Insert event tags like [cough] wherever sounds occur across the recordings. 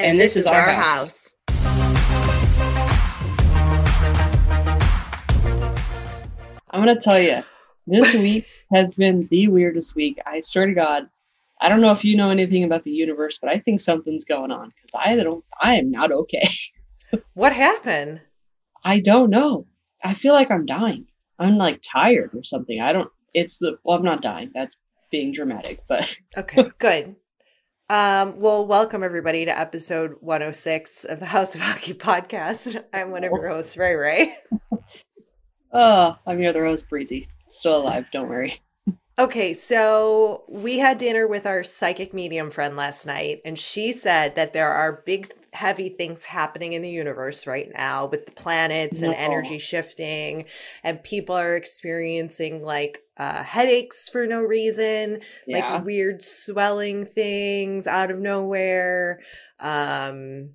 And, and this, this, is, our, our house. house. I'm going to tell you, this [laughs] week has been the weirdest week. I swear to God. I don't know if you know anything about the universe, but I think something's going on because I don't, I am not okay. [laughs] what happened? I don't know. I feel like I'm dying. I'm like tired or something. I don't, it's the, well, I'm not dying. That's being dramatic, but. okay, good. Um, well, welcome everybody to episode 106 of the House of [laughs] Hockey podcast. I'm one of your hosts, Ray Ray. [laughs] Oh, I'm your other host, Breezy. Still alive, don't worry. Okay, so we had dinner with our psychic medium friend last night, and she said that there are big, heavy things happening in the universe right now with the planets and energy shifting, and people are experiencing like uh, headaches for no reason, yeah. like weird swelling things out of nowhere. Um,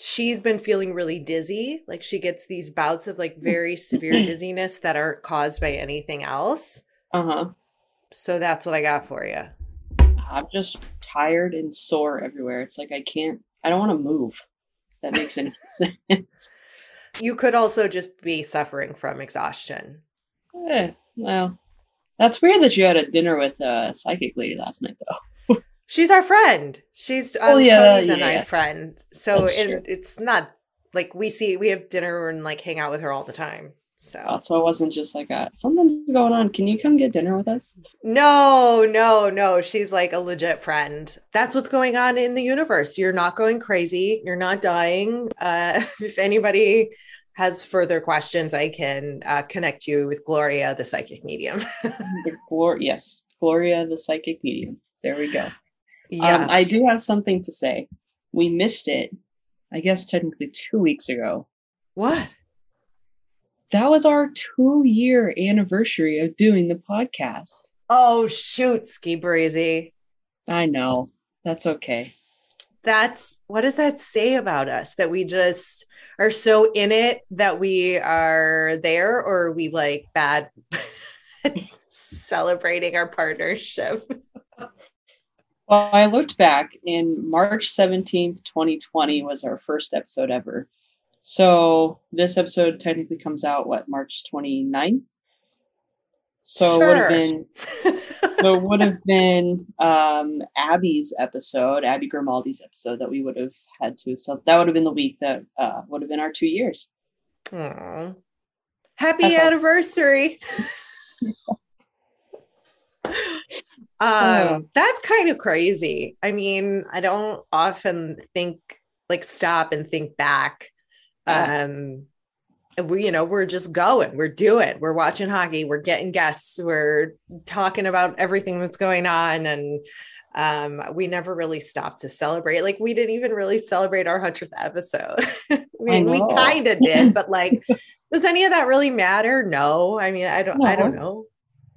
she's been feeling really dizzy. Like she gets these bouts of like very severe [clears throat] dizziness that aren't caused by anything else. Uh huh. So that's what I got for you. I'm just tired and sore everywhere. It's like I can't, I don't want to move. That makes any [laughs] sense. You could also just be suffering from exhaustion. Eh, well, that's weird that you had a dinner with a psychic lady last night, though. [laughs] She's our friend. She's um, oh, yeah, Tony's yeah, and I friend. So it, it's not like we see we have dinner and like hang out with her all the time. So oh, so it wasn't just like a something's going on. Can you come get dinner with us? No, no, no. She's like a legit friend. That's what's going on in the universe. You're not going crazy. You're not dying. Uh, [laughs] if anybody has further questions, I can uh, connect you with Gloria, the psychic medium. [laughs] the Glor- yes, Gloria, the psychic medium. There we go. Yeah. Um, I do have something to say. We missed it, I guess, technically two weeks ago. What? That was our two year anniversary of doing the podcast. Oh, shoot, Ski Breezy. I know. That's okay. That's what does that say about us that we just are so in it that we are there or are we like bad [laughs] celebrating our partnership? Well, I looked back in March 17th, 2020 was our first episode ever. So this episode technically comes out what March 29th. So sure. it would have been so it would have [laughs] been um Abby's episode, Abby Grimaldi's episode that we would have had to. So that would have been the week that uh would have been our two years. Aww. Happy anniversary. [laughs] Um, oh. that's kind of crazy. I mean, I don't often think like stop and think back. Um, we, you know, we're just going, we're doing, we're watching hockey, we're getting guests, we're talking about everything that's going on. And um, we never really stopped to celebrate. Like we didn't even really celebrate our hundredth episode. [laughs] I mean, I we kind of did, but like, does any of that really matter? No. I mean, I don't, no. I don't know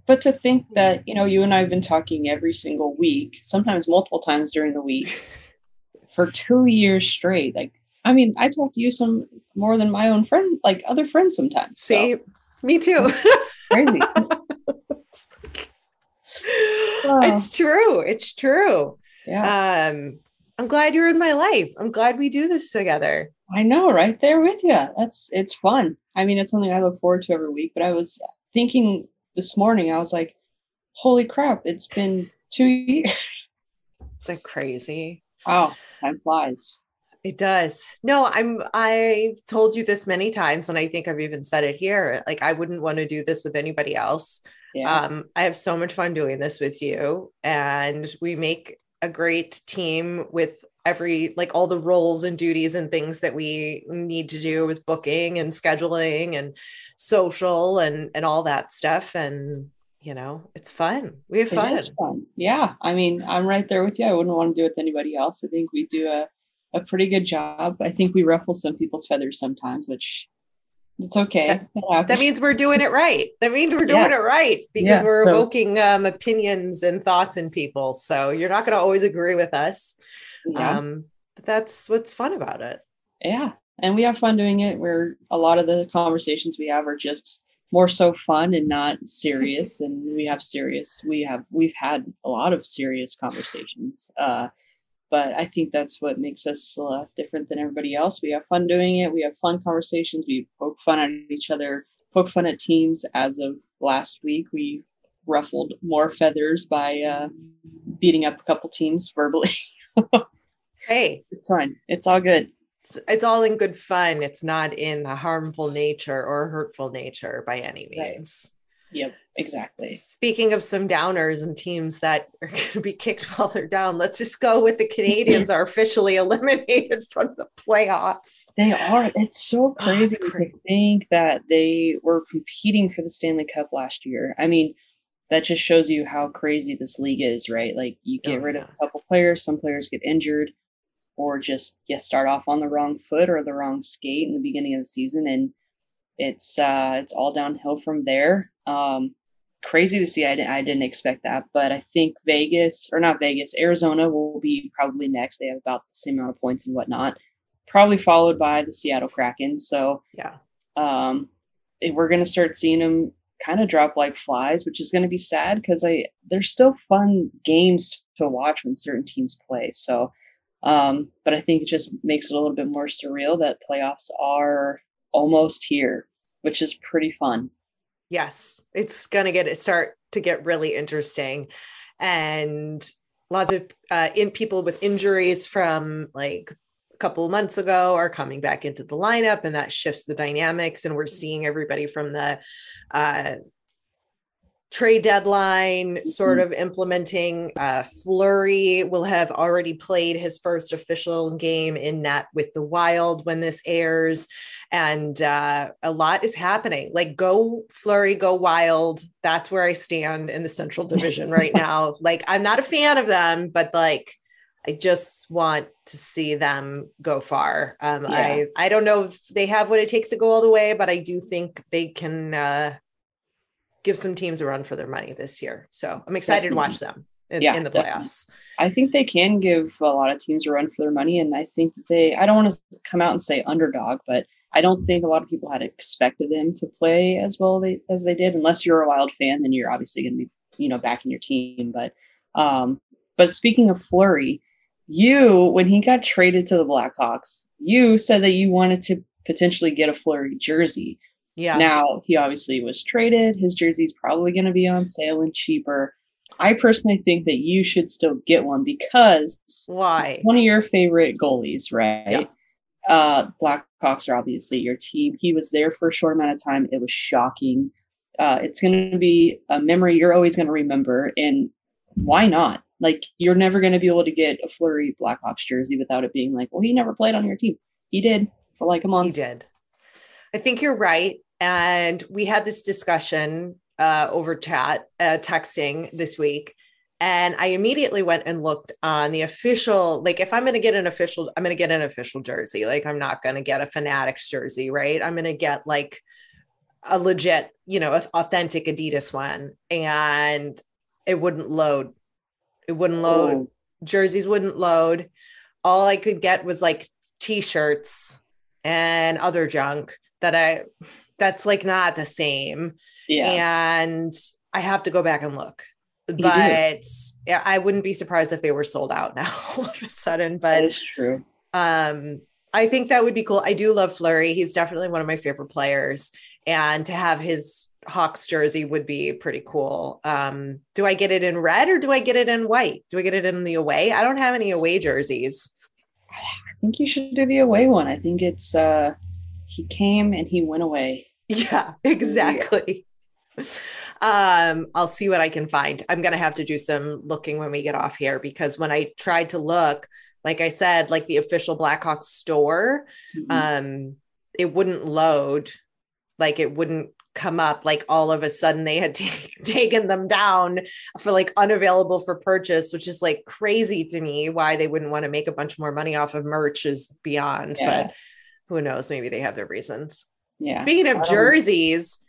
but to think that you know you and i've been talking every single week sometimes multiple times during the week [laughs] for two years straight like i mean i talk to you some more than my own friend like other friends sometimes see? So. me too. Crazy. [laughs] It's true. It's true. Yeah. Um i'm glad you're in my life. I'm glad we do this together. I know right there with you that's it's fun. I mean it's something i look forward to every week but i was thinking this morning, I was like, holy crap, it's been two [laughs] years. It's like crazy. Wow, time flies. It does. No, I'm I told you this many times and I think I've even said it here. Like I wouldn't want to do this with anybody else. Yeah. Um I have so much fun doing this with you and we make a great team with every like all the roles and duties and things that we need to do with booking and scheduling and social and and all that stuff and you know it's fun we have fun. fun yeah i mean i'm right there with you i wouldn't want to do it with anybody else i think we do a a pretty good job. I think we ruffle some people's feathers sometimes, which it's okay. That, that means we're doing it right. That means we're doing yeah. it right because yeah, we're so, evoking um, opinions and thoughts in people. So you're not going to always agree with us. Yeah. Um, but that's what's fun about it. Yeah. And we have fun doing it where a lot of the conversations we have are just more so fun and not serious. [laughs] and we have serious, we have, we've had a lot of serious conversations. Uh, but I think that's what makes us uh, different than everybody else. We have fun doing it. We have fun conversations. We poke fun at each other, poke fun at teams. As of last week, we ruffled more feathers by uh, beating up a couple teams verbally. [laughs] hey, it's fine. It's all good. It's, it's, all in good fun. It's not in a harmful nature or hurtful nature by any means. Yep, exactly. Speaking of some downers and teams that are [laughs] going to be kicked while they're down, let's just go with the Canadiens are officially [laughs] eliminated from the playoffs. They are. It's so crazy, oh, crazy to think that they were competing for the Stanley Cup last year. I mean, that just shows you how crazy this league is, right? Like you get oh, rid yeah. of a couple players, some players get injured, or just you start off on the wrong foot or the wrong skate in the beginning of the season, and it's uh, it's all downhill from there. Um, crazy to see. I, I didn't expect that, but I think Vegas or not Vegas, Arizona will be probably next. They have about the same amount of points and whatnot. Probably followed by the Seattle Kraken. So yeah, um, we're gonna start seeing them kind of drop like flies, which is going to be sad because I there's still fun games to watch when certain teams play. So, um, but I think it just makes it a little bit more surreal that playoffs are almost here, which is pretty fun. Yes, it's going to get it start to get really interesting. And lots of uh, in people with injuries from like a couple months ago are coming back into the lineup and that shifts the dynamics and we're seeing everybody from the uh, trade deadline sort mm-hmm. of implementing. Uh, Fleury will have already played his first official game in net with the Wild when this airs. And uh, a lot is happening. Like, go Fleury, go Wild. That's where I stand in the Central Division right [laughs] now. Like, I'm not a fan of them, but like, I just want to see them go far. Um, yeah. I I don't know if they have what it takes to go all the way, but I do think they can uh, give some teams a run for their money this year. So I'm excited definitely. to watch them in, yeah, in the definitely. playoffs. I think they can give a lot of teams a run for their money. And I think that they, I don't want to come out and say underdog, but I don't think a lot of people had expected them to play as well they, as they did. Unless you're a wild fan, then you're obviously going to be, you know, backing your team. But, um, but speaking of Fleury, you, when he got traded to the Blackhawks, you said that you wanted to potentially get a Fleury jersey. Yeah. Now he obviously was traded. His jersey's probably going to be on sale and cheaper. I personally think that you should still get one because why? One of your favorite goalies, right? Yeah. Uh, Blackhawks are obviously your team. He was there for a short amount of time. It was shocking. Uh, it's going to be a memory you're always going to remember. And why not? Like, you're never going to be able to get a Fleury Blackhawks jersey without it being like, well, he never played on your team. He did for like a month. He did. I think you're right. And we had this discussion uh, over chat, uh, texting this week. And I immediately went and looked on the official, like if I'm going to get an official, I'm going to get an official jersey. Like I'm not going to get a Fanatics jersey, right? I'm going to get like a legit, you know, authentic Adidas one. And it wouldn't load. It wouldn't load. Oh. Jerseys wouldn't load. All I could get was like t-shirts and other junk that I that's like not the same. Yeah. And I have to go back and look. But yeah, I wouldn't be surprised if they were sold out now [laughs] all of a sudden. But that is true. Um, I think that would be cool. I do love Fleury. He's definitely one of my favorite players. And to have his Hawks jersey would be pretty cool. Um, do I get it in red or do I get it in white? Do I get it in the away? I don't have any away jerseys. I think you should do the away one. I think it's uh he came and he went away. [laughs] Yeah, exactly. Yeah. [laughs] Um, I'll see what I can find. I'm gonna have to do some looking when we get off here because when I tried to look, like I said, like the official Blackhawks store, mm-hmm. um, it wouldn't load, like it wouldn't come up like all of a sudden they had [laughs] t- taken them down for like unavailable for purchase which is like crazy to me why they wouldn't want to make a bunch more money off of merch is beyond Yeah. but who knows maybe they have their reasons Yeah. speaking of Um, jerseys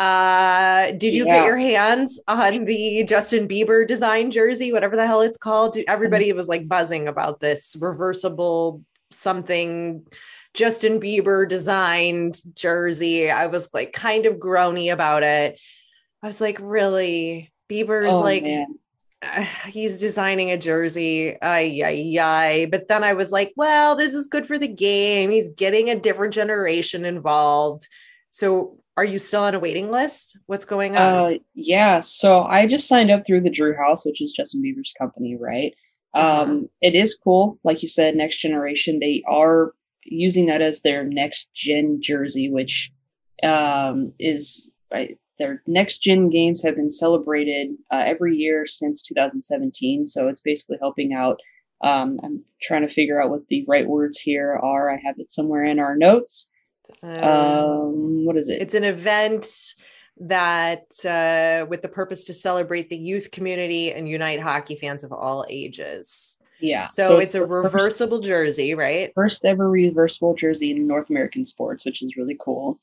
uh did you Yeah. get your hands on the justin bieber design jersey whatever the hell it's called everybody was like buzzing about this reversible something Justin Bieber designed jersey. I was like kind of groany about it. I was like, really? Bieber's Oh, like, man. uh, [sighs] he's designing a jersey. Ay, ay, ay. But then I was like, well, this is good for the game. He's getting a different generation involved. So are you still on a waiting list? What's going on? Uh, yeah. So I just signed up through the Drew House, which is Justin Bieber's company, right? Uh-huh. Um, it is cool, like you said, next generation. They are using that as their next gen jersey, which um, is right. Their next gen games have been celebrated uh, every year since 2017. So it's basically helping out. Um, I'm trying to figure out what the right words here are. I have it somewhere in our notes. Um, Um, what is it? it's an event that uh, with the purpose to celebrate the youth community and unite hockey fans of all ages. yeah. So, it's, a the first- reversible jersey, right? first ever reversible jersey in North American sports, which is really cool.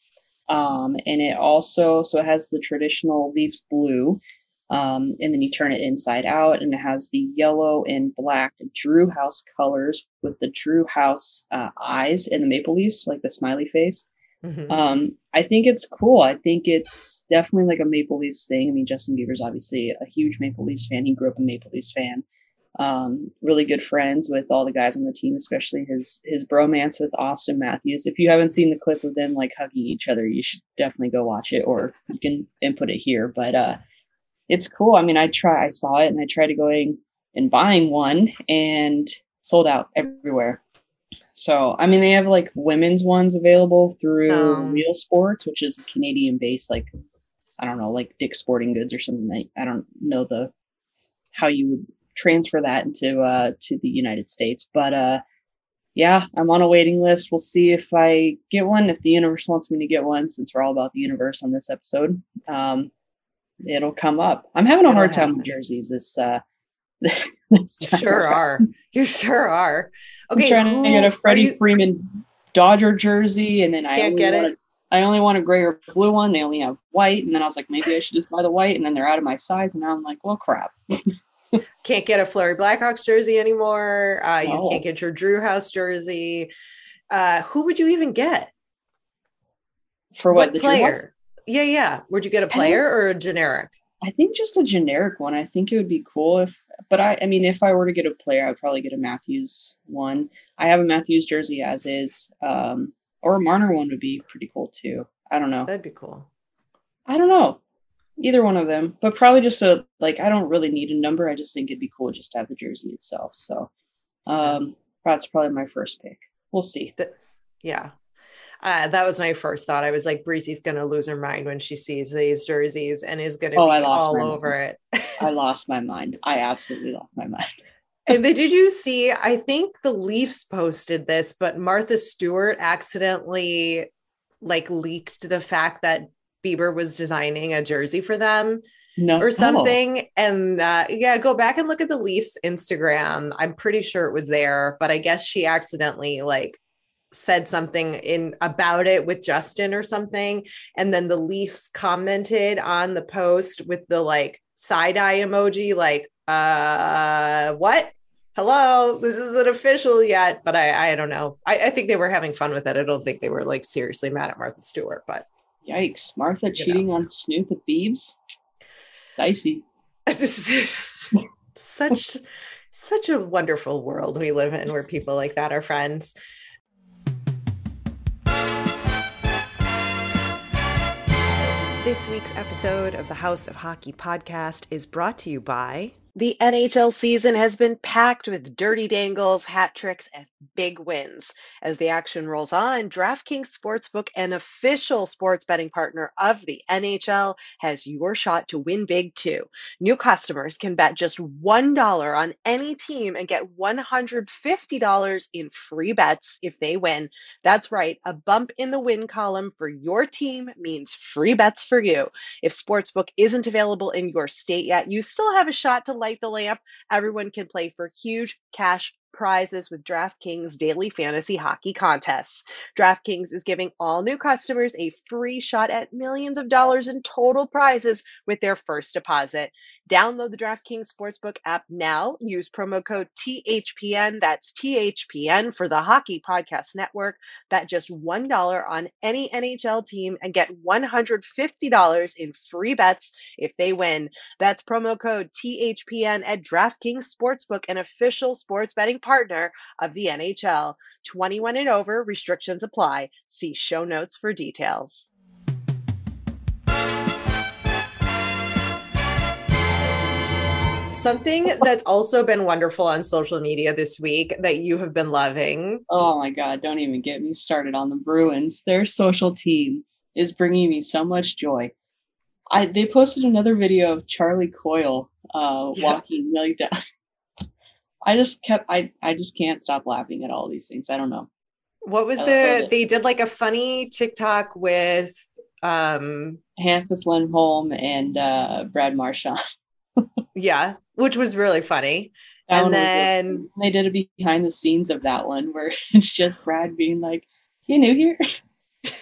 Um, and it also so it has the traditional Leafs blue, um, and then you turn it inside out, and it has the yellow and black Drew House colors with the Drew House uh, eyes and the maple leaves, like the smiley face. Mhm. Um, I think it's cool. I think it's definitely like a Maple Leafs thing. I mean, Justin Bieber's obviously a huge Maple Leafs fan. He grew up a Maple Leafs fan. Um, really good friends with all the guys on the team, especially his his bromance with Auston Matthews. If you haven't seen the clip of them like hugging each other, you should definitely go watch it, or you can input it here. But uh, it's cool. I mean, I try. I saw it, and I tried to going and buying one, and sold out everywhere. So, I mean, they have like women's ones available through Um. Real Sports, which is a Canadian based, like, I don't know, like Dick Sporting Goods or something. I, I don't know the how you would transfer that into uh to the United States, but uh yeah, I'm on a waiting list. We'll see if I get one. If the universe wants me to get one, since we're all about the universe on this episode, um, it'll come up. I'm having a It'll hard time with jerseys this uh [laughs] this time sure are. You sure are. Okay, I'm trying who to get a Freddie you- Freeman Dodger jersey, and then I Can't only get it? I only want a gray or blue one. They only have white, and then I was like, maybe I should just buy the white, and then they're out of my size, and now I'm like, well, crap. [laughs] can't get a Fleury Blackhawks jersey anymore. Uh, you No. can't get your Drew House jersey. Uh, who would you even get? For what, the Drew player? Yeah, yeah. Would you get a player or a generic? I think just a generic one. I think it would be cool if, but I, I mean, if I were to get a player, I'd probably get a Matthews one. I have a Matthews jersey as is, um, or a Marner one would be pretty cool too. I don't know. That'd be cool. I don't know. Either one of them, but probably just a like. I don't really need a number. I just think it'd be cool just to have the jersey itself. So, um, that's probably my first pick. We'll see. Yeah. Uh, that was my first thought. I was like, Breezy's gonna lose her mind when she sees these jerseys and is gonna Oh, be all over it. [laughs] I lost my mind. I absolutely lost my mind. And did you see? I think the Leafs posted this, but Martha Stewart accidentally like leaked the fact that Bieber was designing a jersey for them No, or something. And uh, yeah, go back and look at the Leafs Instagram. I'm pretty sure it was there, but I guess she accidentally like said something in about it with Justin or something. And then the Leafs commented on the post with the like side eye emoji, like, uh, what? Hello, this isn't official yet, but I I don't know. I, I think they were having fun with it. I don't think they were like seriously mad at Martha Stewart, but Yikes! Martha cheating on Snoop with Beebs. Dicey. [laughs] such such a wonderful world we live in where people like that are friends this week's episode of the house of hockey podcast is brought to you by The NHL season has been packed with dirty dangles, hat tricks, and big wins. As the action rolls on, DraftKings Sportsbook, an official sports betting partner of the NHL, has your shot to win big too. New customers can bet just $1 on any team and get $150 in free bets if they win. That's right, a bump in the win column for your team means free bets for you. If Sportsbook isn't available in your state yet, you still have a shot to light the lamp. Everyone can play for huge cash prizes with DraftKings daily fantasy hockey contests. DraftKings is giving all new customers a free shot at millions of dollars in total prizes with their first deposit. Download the DraftKings Sportsbook app now. Use promo code THPN. That's THPN for the Hockey Podcast Network. Bet just $1 on any NHL team and get $150 in free bets if they win. That's promo code THPN at DraftKings Sportsbook, an official sports betting partner of the NHL. 21 and over, restrictions apply. See show notes for details. Something that's also been wonderful on social media this week that you have been loving. Oh my God, don't even get me started on the Bruins. Their social team is bringing me so much joy. I they posted another video of Charlie Coyle uh, yeah. walking like that. I just kept I I just can't stop laughing at all these things. I don't know. What was the they did like a funny TikTok with um Hampus Lindholm and uh Brad Marchand. [laughs] yeah, which was really funny. That and then they did a behind the scenes of that one where [laughs] it's just Brad being like, "You new here?" [laughs]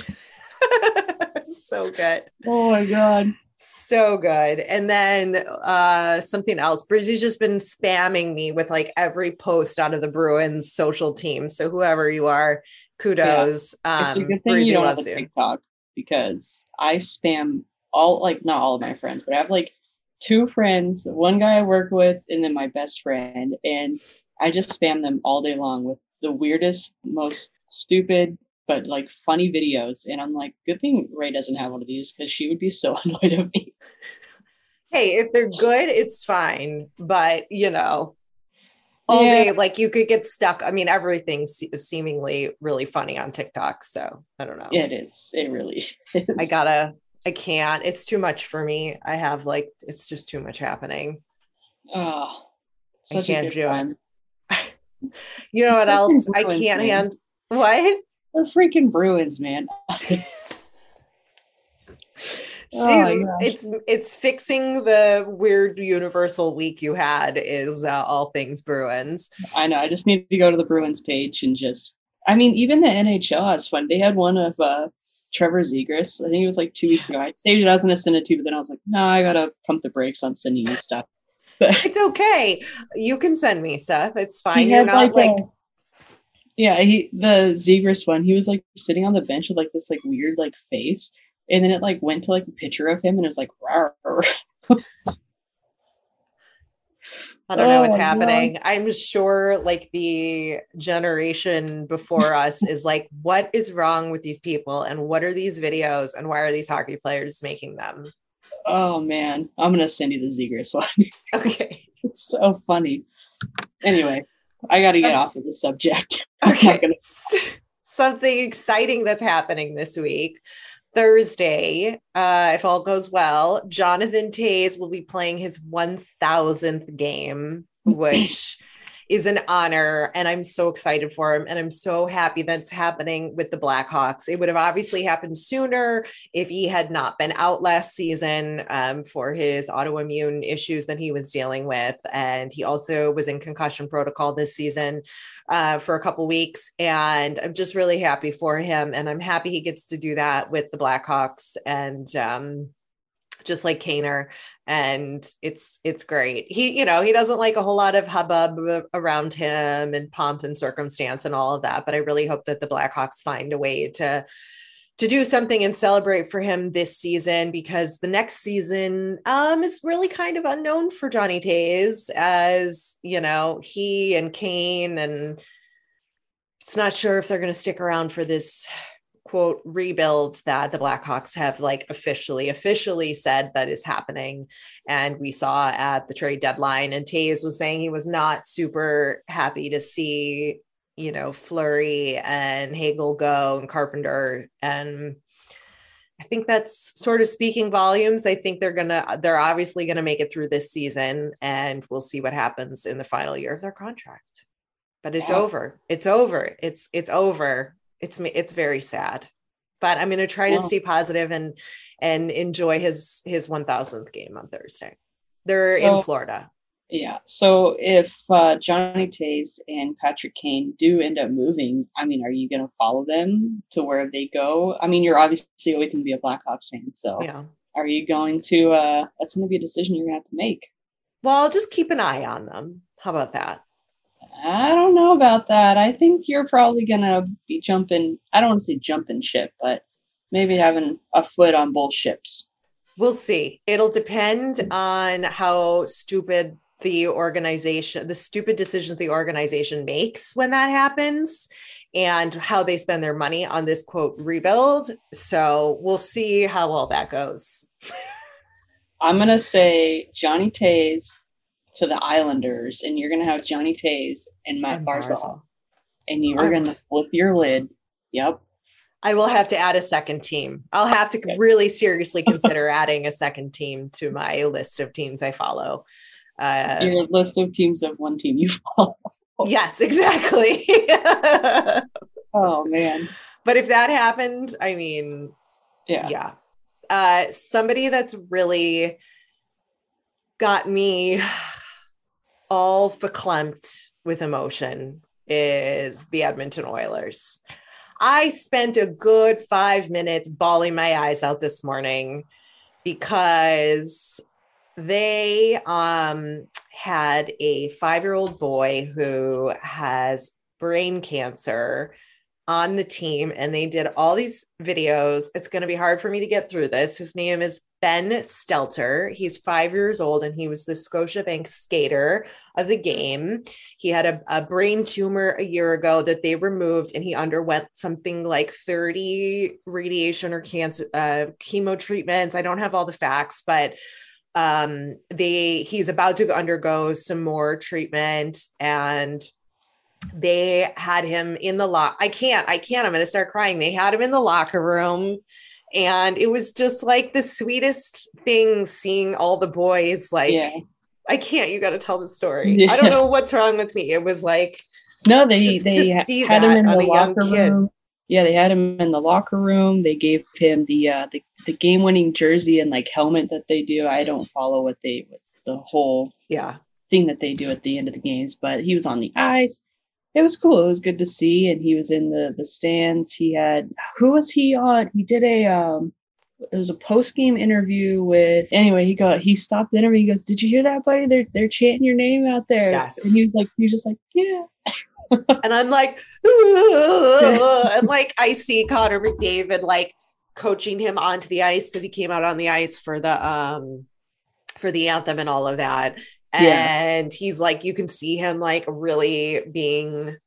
so good. Oh my god so good. And then uh something else. Brizzy's just been spamming me with like every post out of the Bruins social team. So whoever you are, kudos. Yeah. It's a um, good thing Brizzy you don't have a TikTok because I spam all like not all of my friends, but I have like two friends, one guy I work with, and then my best friend, and I just spam them all day long with the weirdest, most stupid but like funny videos. And I'm like, good thing Ray doesn't have one of these because she would be so [laughs] annoyed at me. Hey, if they're good, it's fine. But you know, all yeah. day, like you could get stuck. I mean, everything's seemingly really funny on TikTok. So I don't know. It is. It really [laughs] is. I gotta, I can't. It's too much for me. I have like, it's just too much happening. Oh, such I can't do it. [laughs] you know what else? I can't hand. What? The freaking Bruins, man. [laughs] [laughs] oh it's it's fixing the weird universal week you had is uh, all things Bruins. I know. I just need to go to the Bruins page and just. I mean, even the NHL has fun. They had one of uh, Trevor Zegras. I think it was like two weeks ago. I saved it. I was gonna send it to, you, but then I was like, no, I gotta pump the brakes on sending you stuff. [laughs] it's okay. You can send me stuff. It's fine. You're not like, like a, yeah, he the Zegras one, he was like sitting on the bench with like this like weird like face, and then it like went to like a picture of him, and it was like. [laughs] I don't know what's oh, happening. I'm sure like the generation before us is like, what is wrong with these people and what are these videos and why are these hockey players making them? Oh man, I'm gonna send you the Zegras one. Okay. [laughs] it's so funny. Anyway, I got to get off of the subject. [laughs] Okay. Gonna... Something exciting that's happening this week. Thursday, uh, if all goes well, Jonathan Toews will be playing his 1000th game, [laughs] which is an honor and I'm so excited for him and I'm so happy that's happening with the Blackhawks. It would have obviously happened sooner if he had not been out last season um, for his autoimmune issues that he was dealing with and he also was in concussion protocol this season uh, for a couple weeks and I'm just really happy for him and I'm happy he gets to do that with the Blackhawks and um, just like Kaner and it's it's great. He you know, he doesn't like a whole lot of hubbub around him and pomp and circumstance and all of that, but I really hope that the Blackhawks find a way to to do something and celebrate for him this season because the next season um, is really kind of unknown for Johnny Toews as you know he and Kane and it's not sure if they're going to stick around for this quote rebuild that the Blackhawks have like officially officially said that is happening and we saw at the trade deadline and Toews was saying he was not super happy to see you know Fleury and Hagel go and Carpenter and I think that's sort of speaking volumes. I think they're gonna they're obviously gonna make it through this season, and we'll see what happens in the final year of their contract. But it's yeah. over. It's over. It's it's over. It's it's very sad. But I'm gonna try to stay positive and and enjoy his his 1000th game on Thursday. They're so, in Florida. Yeah. So if uh, Johnny Toews and Patrick Kane do end up moving, I mean, are you going to follow them to where they go? I mean, you're obviously always going to be a Blackhawks fan. So yeah. are you going to, uh, that's going to be a decision you're going to have to make. Well, I'll just keep an eye on them. How about that? I don't know about that. I think you're probably going to be jumping, I don't want to say jumping ship, but maybe having a foot on both ships. We'll see. It'll depend on how stupid the organization, the stupid decisions the organization makes when that happens and how they spend their money on this quote rebuild. So we'll see how all that goes. [laughs] I'm going to say Johnny Toews to the Islanders, and you're going to have Johnny Toews and Matt and Barzal. Barzal. And you are going to flip your lid. Yep. I will have to add a second team. I'll have to okay. really seriously [laughs] consider adding a second team to my list of teams I follow. Uh, Your list of teams of one team you follow. [laughs] yes, exactly. [laughs] oh man. But if that happened, I mean, yeah. Yeah. Uh, somebody that's really got me all verklempt with emotion is the Edmonton Oilers. I spent a good five minutes bawling my eyes out this morning because they um, had a five year old boy who has brain cancer on the team and they did all these videos. It's going to be hard for me to get through this. His name is Ben Stelter. He's five years old and he was the Scotiabank skater of the game. He had a, a brain tumor a year ago that they removed and he underwent something like 30 radiation or cancer uh, chemo treatments. I don't have all the facts, but um they he's about to undergo some more treatment and they had him in the lock i can't i can't i'm gonna start crying they had him in the locker room and it was just like the sweetest thing seeing all the boys like yeah. i can't you got to tell the story yeah. i don't know what's wrong with me it was like no they they had him in the locker room yeah, they had him in the locker room. They gave him the uh, the, the game winning jersey and like helmet that they do. I don't follow what they what the whole yeah thing that they do at the end of the games, but he was on the ice. It was cool. It was good to see, and he was in the the stands. He had who was he on? He did a um, it was a post game interview with. Anyway, he got he stopped the interview. He goes, "Did you hear that, buddy? They're they're chanting your name out there." Yes. And he was like, he was just like, "Yeah." [laughs] and I'm like, and like I see Connor McDavid like coaching him onto the ice because he came out on the ice for the um for the anthem and all of that. And yeah. he's like, you can see him like really being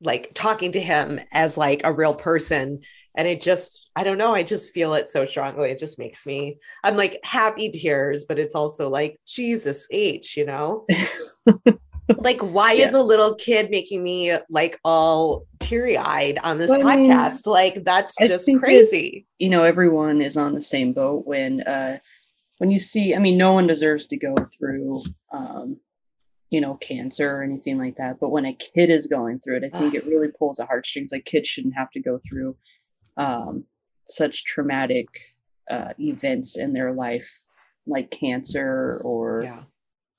like talking to him as like a real person. And it just, I don't know, I just feel it so strongly. It just makes me, I'm like happy tears, but it's also like, Jesus H, you know? [laughs] like why yeah. is a little kid making me like all teary-eyed on this well, podcast I mean, like that's just crazy you know everyone is on the same boat when uh when you see i mean no one deserves to go through um you know cancer or anything like that but when a kid is going through it i think it really pulls the heartstrings like kids shouldn't have to go through um such traumatic uh events in their life like cancer or yeah.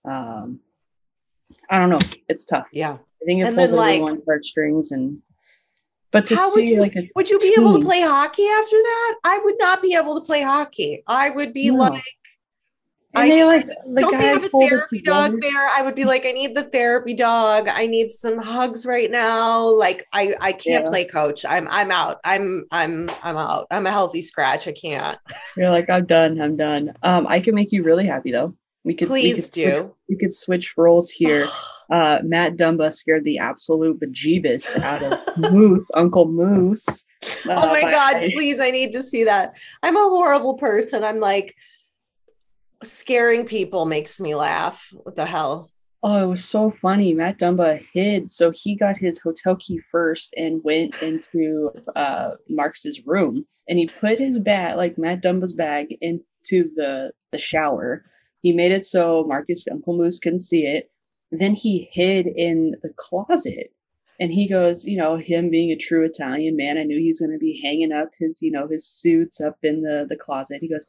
um I don't know. It's tough. Yeah. I think it and pulls then, everyone's like, heartstrings and but to see you, like a would you be team, able to play hockey after that? I would not be able to play hockey. I would be no. like and I, they like the don't they have a therapy dog there? I would be like, I need the therapy dog. I need some hugs right now. Like I, I can't yeah. play coach. I'm, I'm out. I'm, I'm, I'm out. I'm a healthy scratch. I can't. You're like, I'm done. I'm done. Um, I can make you really happy though. We could Please we could do. Switch, we could switch roles here. [sighs] Uh, Matt Dumba scared the absolute bejeebus out of Moose, [laughs] Uncle Moose. uh, oh my by- god, please, I need to see that. I'm a horrible person. I'm like scaring people makes me laugh. What the hell? Oh, it was so funny. Matt Dumba hid, so he got his hotel key first and went into uh, Marcus's room, and he put his bag, like Matt Dumba's bag, into the the shower. He made it so Marcus Uncle Moose couldn't see it. Then he hid in the closet, and he goes, you know, him being a true Italian man, I knew he was going to be hanging up his, you know, his suits up in the the closet. He goes,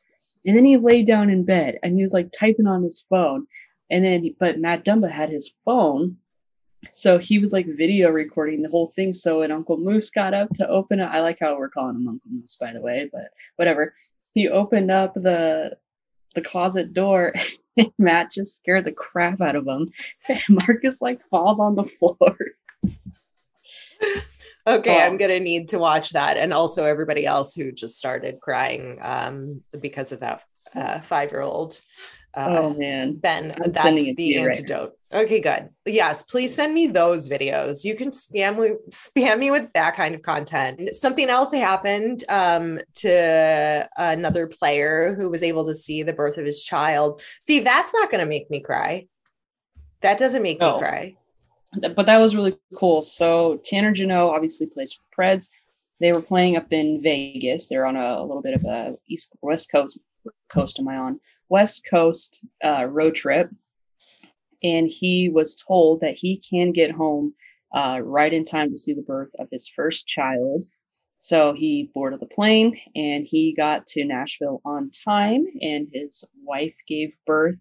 and then he laid down in bed, and he was like typing on his phone. And then, but Matt Dumba had his phone. So he was like video recording the whole thing. So when Uncle Moose got up to open it, I like how we're calling him Uncle Moose, by the way, but whatever. He opened up the the closet door [laughs] and Matt just scared the crap out of him. [laughs] And Marcus like falls on the floor. [laughs] Okay. I'm gonna need to watch that, and also everybody else who just started crying um, because of that uh, five year old. Uh, oh man. Ben, I'm that's sending it to the you right antidote. okay, good. Yes, please send me those videos. You can spam me, spam me with that kind of content. Something else happened um, to another player who was able to see the birth of his child. See, that's not going to make me cry. That doesn't make No. me cry. But that was really cool. So Tanner Jeannot obviously plays for Preds. They were playing up in Vegas. They're on a, a little bit of a east west coast coast am I on west coast uh, road trip, and he was told that he can get home uh, right in time to see the birth of his first child. So he boarded the plane and he got to Nashville on time, and his wife gave birth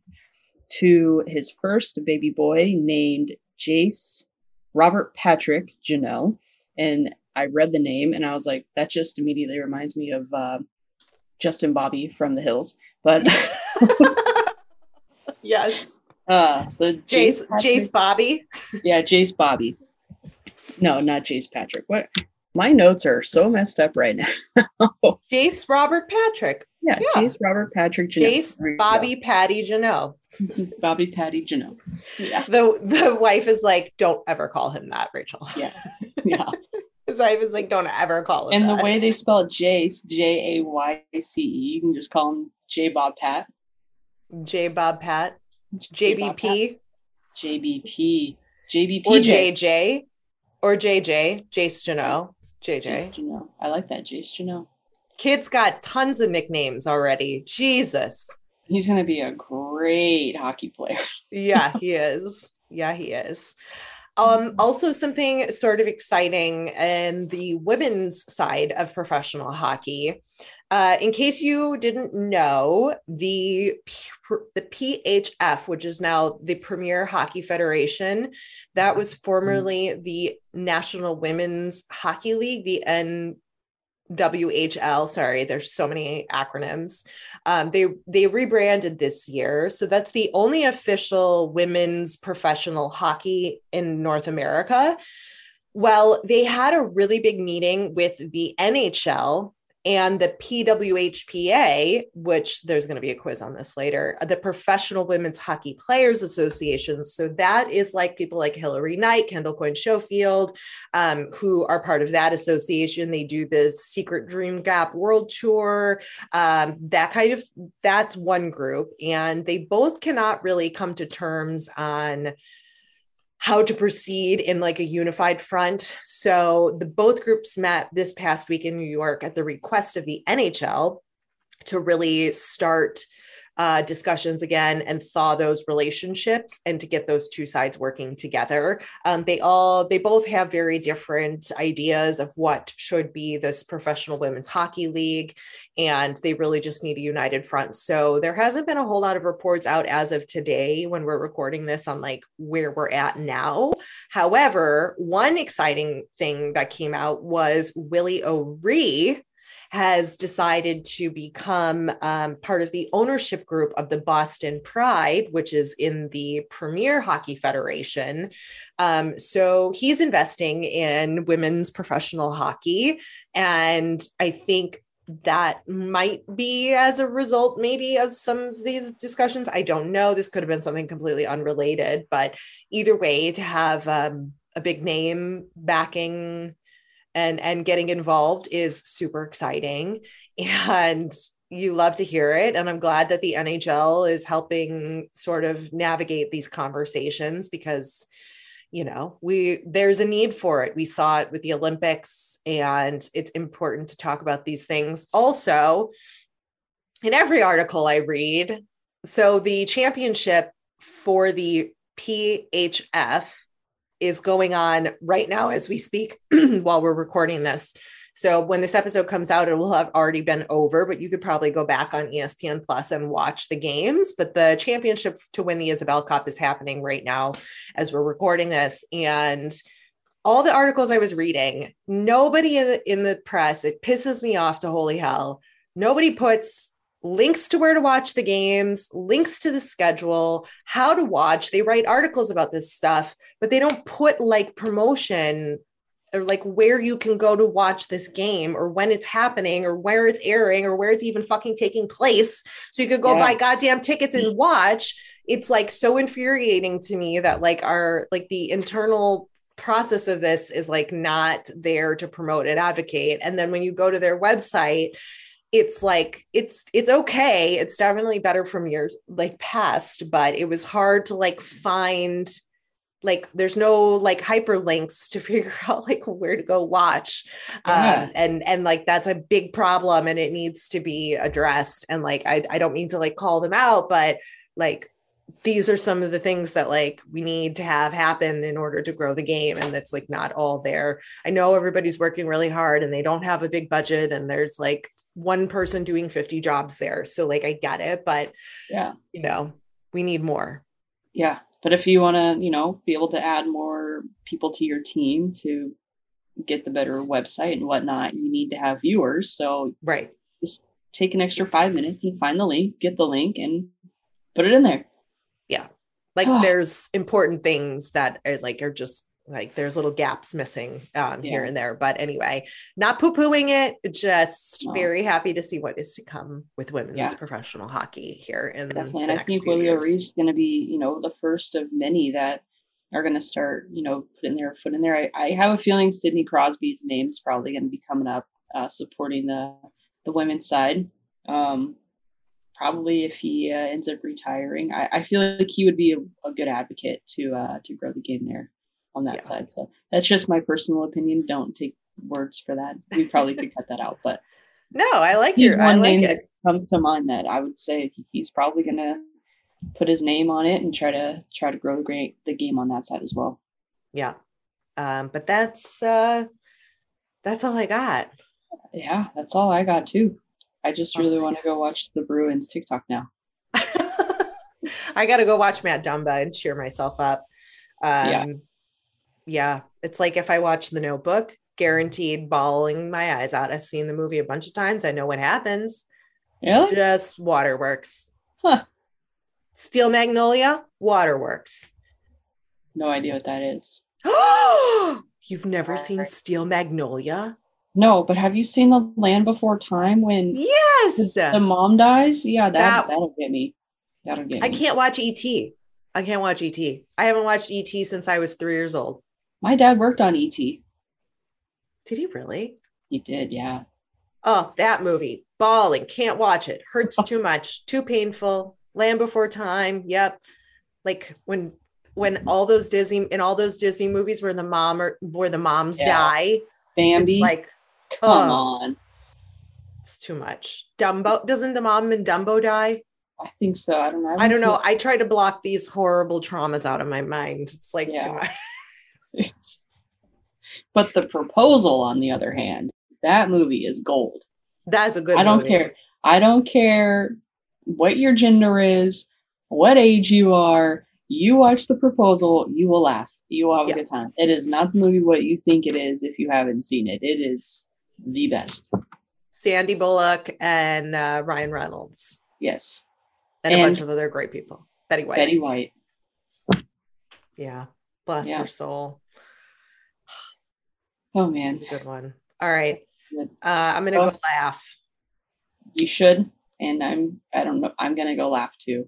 to his first baby boy named Jace Robert Patrick Janelle. And I read the name and I was like, that just immediately reminds me of uh, Justin Bobby from the Hills. But [laughs] yes, uh, so Jace, Patrick- Jace Bobby. yeah, Jace Bobby. No, not Jace Patrick. What? My notes are so messed up right now. [laughs] Jace Robert Patrick. yeah, Yeah. Jace Robert Patrick Janelle. Jace There you go. Bobby Patty Jeannot. [laughs] Bobby Patty Janelle. Yeah, The the wife is like, don't ever call him that, Rachel. yeah, [laughs] yeah. His wife is like, don't ever call him And that. the way they spell Jace, J A Y C E, you can just call him J Bob Pat. J Bob Pat. JBP, JBP. JBP. or JJ, or JJ, Jace Jeannot, JJ. Janelle. I like that, Jace Janelle. Kid's got tons of nicknames already. Jesus. He's going to be a great hockey player. [laughs] Yeah, he is. Yeah, he is. Um, also, something sort of exciting in the women's side of professional hockey. Uh, in case you didn't know, the the PHF, which is now the Premier Hockey Federation, that was formerly the National Women's Hockey League, the NWHL. Sorry, there's so many acronyms. Um, they they rebranded this year, so that's the only official women's professional hockey in North America. Well, they had a really big meeting with the NHL and the PWHPA, which there's going to be a quiz on this later, the Professional Women's Hockey Players Association. So that is like people like Hilary Knight, Kendall Coyne Schofield, um, who are part of that association. They do this Secret Dream Gap World Tour, um, that kind of, that's one group. And they both cannot really come to terms on how to proceed in like a unified front. So the both groups met this past week in New York at the request of the NHL to really start uh, discussions again and thaw those relationships and to get those two sides working together. Um, they all they both have very different ideas of what should be this professional women's hockey league, and they really just need a united front. So there hasn't been a whole lot of reports out as of today when we're recording this on like where we're at now. However, one exciting thing that came out was Willie O'Ree has decided to become um, part of the ownership group of the Boston Pride, which is in the Premier Hockey Federation. Um, so he's investing in women's professional hockey. And I think that might be as a result maybe of some of these discussions i don't know this could have been something completely unrelated but either way to have um, a big name backing and and getting involved is super exciting and you love to hear it and i'm glad that the nhl is helping sort of navigate these conversations because you know we there's a need for it. We saw it with the olympics and it's important to talk about these things. Also in every article i read so the championship for the phf is going on right now as we speak [clears throat] while we're recording this so when this episode comes out, it will have already been over, but you could probably go back on ESPN Plus and watch the games. But the championship to win the Isobel Cup is happening right now as we're recording this. And all the articles I was reading, nobody in the, in the press, it pisses me off to holy hell. Nobody puts links to where to watch the games, links to the schedule, how to watch. They write articles about this stuff, but they don't put like promotion or like where you can go to watch this game or when it's happening or where it's airing or where it's even fucking taking place. So you could go yeah. buy goddamn tickets and watch. It's like so infuriating to me that like our like the internal process of this is like not there to promote and advocate. And then when you go to their website, it's like it's it's okay. It's definitely better from years like past, but it was hard to like find like there's no like hyperlinks to [laughs] figure out like where to go watch yeah. um, and and like that's a big problem and it needs to be addressed and like I, I don't mean to like call them out but like these are some of the things that like we need to have happen in order to grow the game and that's like not all there. I know everybody's working really hard and they don't have a big budget and there's like one person doing 50 jobs there. So like i get it but yeah. you know we need more. Yeah. But if you want to, you know, be able to add more people to your team to get the better website and whatnot, you need to have viewers. So right, just take an extra five minutes and find the link, get the link, and put it in there. Like [gasps] there's important things that are like are just like there's little gaps missing um, yeah. here and there but anyway not poo-pooing it just no. very happy to see what is to come with women's yeah. professional hockey here in definitely and i think Willia Reese is going to be you know the first of many that are going to start you know putting their foot in there I, I have a feeling sidney crosby's name is probably going to be coming up uh, supporting the the women's side um, probably if he uh, ends up retiring I, I feel like he would be a, a good advocate to uh, to grow the game there on that yeah. side. So that's just my personal opinion. Don't take words for that. We probably could cut that out, but [laughs] no, I like your. One I like name it. comes to mind that I would say he's probably gonna put his name on it and try to try to grow the great the game on that side as well. Yeah, um, but that's uh, that's all I got. Yeah, that's all I got too. I just really want to go watch the Bruins TikTok now. [laughs] I got to go watch Matt Dumba and cheer myself up. Um, yeah yeah, it's like if I watch The Notebook, guaranteed bawling my eyes out. I've seen the movie a bunch of times. I know what happens. Really? Just waterworks. Huh. Steel Magnolia, waterworks. No idea what that is. [gasps] You've never seen Steel Magnolia? No, but have you seen The Land Before Time when Yes the, the mom dies? Yeah, that, that that'll get me. That'll get me. I can't watch ET. I can't watch ET. I haven't watched ET since I was three years old. My dad worked on ET. Did he really? He did, yeah. Oh, that movie. Bawling. Can't watch it. Hurts [laughs] too much. Too painful. Land Before Time. Yep. Like when when all those Disney in all those Disney movies where the mom or where the moms yeah. die. Bambi. like come oh, on. It's too much. Dumbo. Doesn't the mom in Dumbo die? I think so. I don't know. I, I don't know. I try to block these horrible traumas out of my mind. It's like yeah. too much. [laughs] but the proposal, on the other hand, that movie is gold. That's a good. I don't movie. care. I don't care what your gender is, what age you are. You watch the proposal, you will laugh. You will have yeah. a good time. It is not the movie what you think it is if you haven't seen it. It is the best. Sandy Bullock and uh, Ryan Reynolds. Yes. And, and, a bunch of other great people. Betty White. Betty White. Yeah. Bless yeah. her soul. Oh man, a good one. All right, uh, I'm gonna oh. go laugh. you should. And I'm, I don't know, I'm going to go laugh too.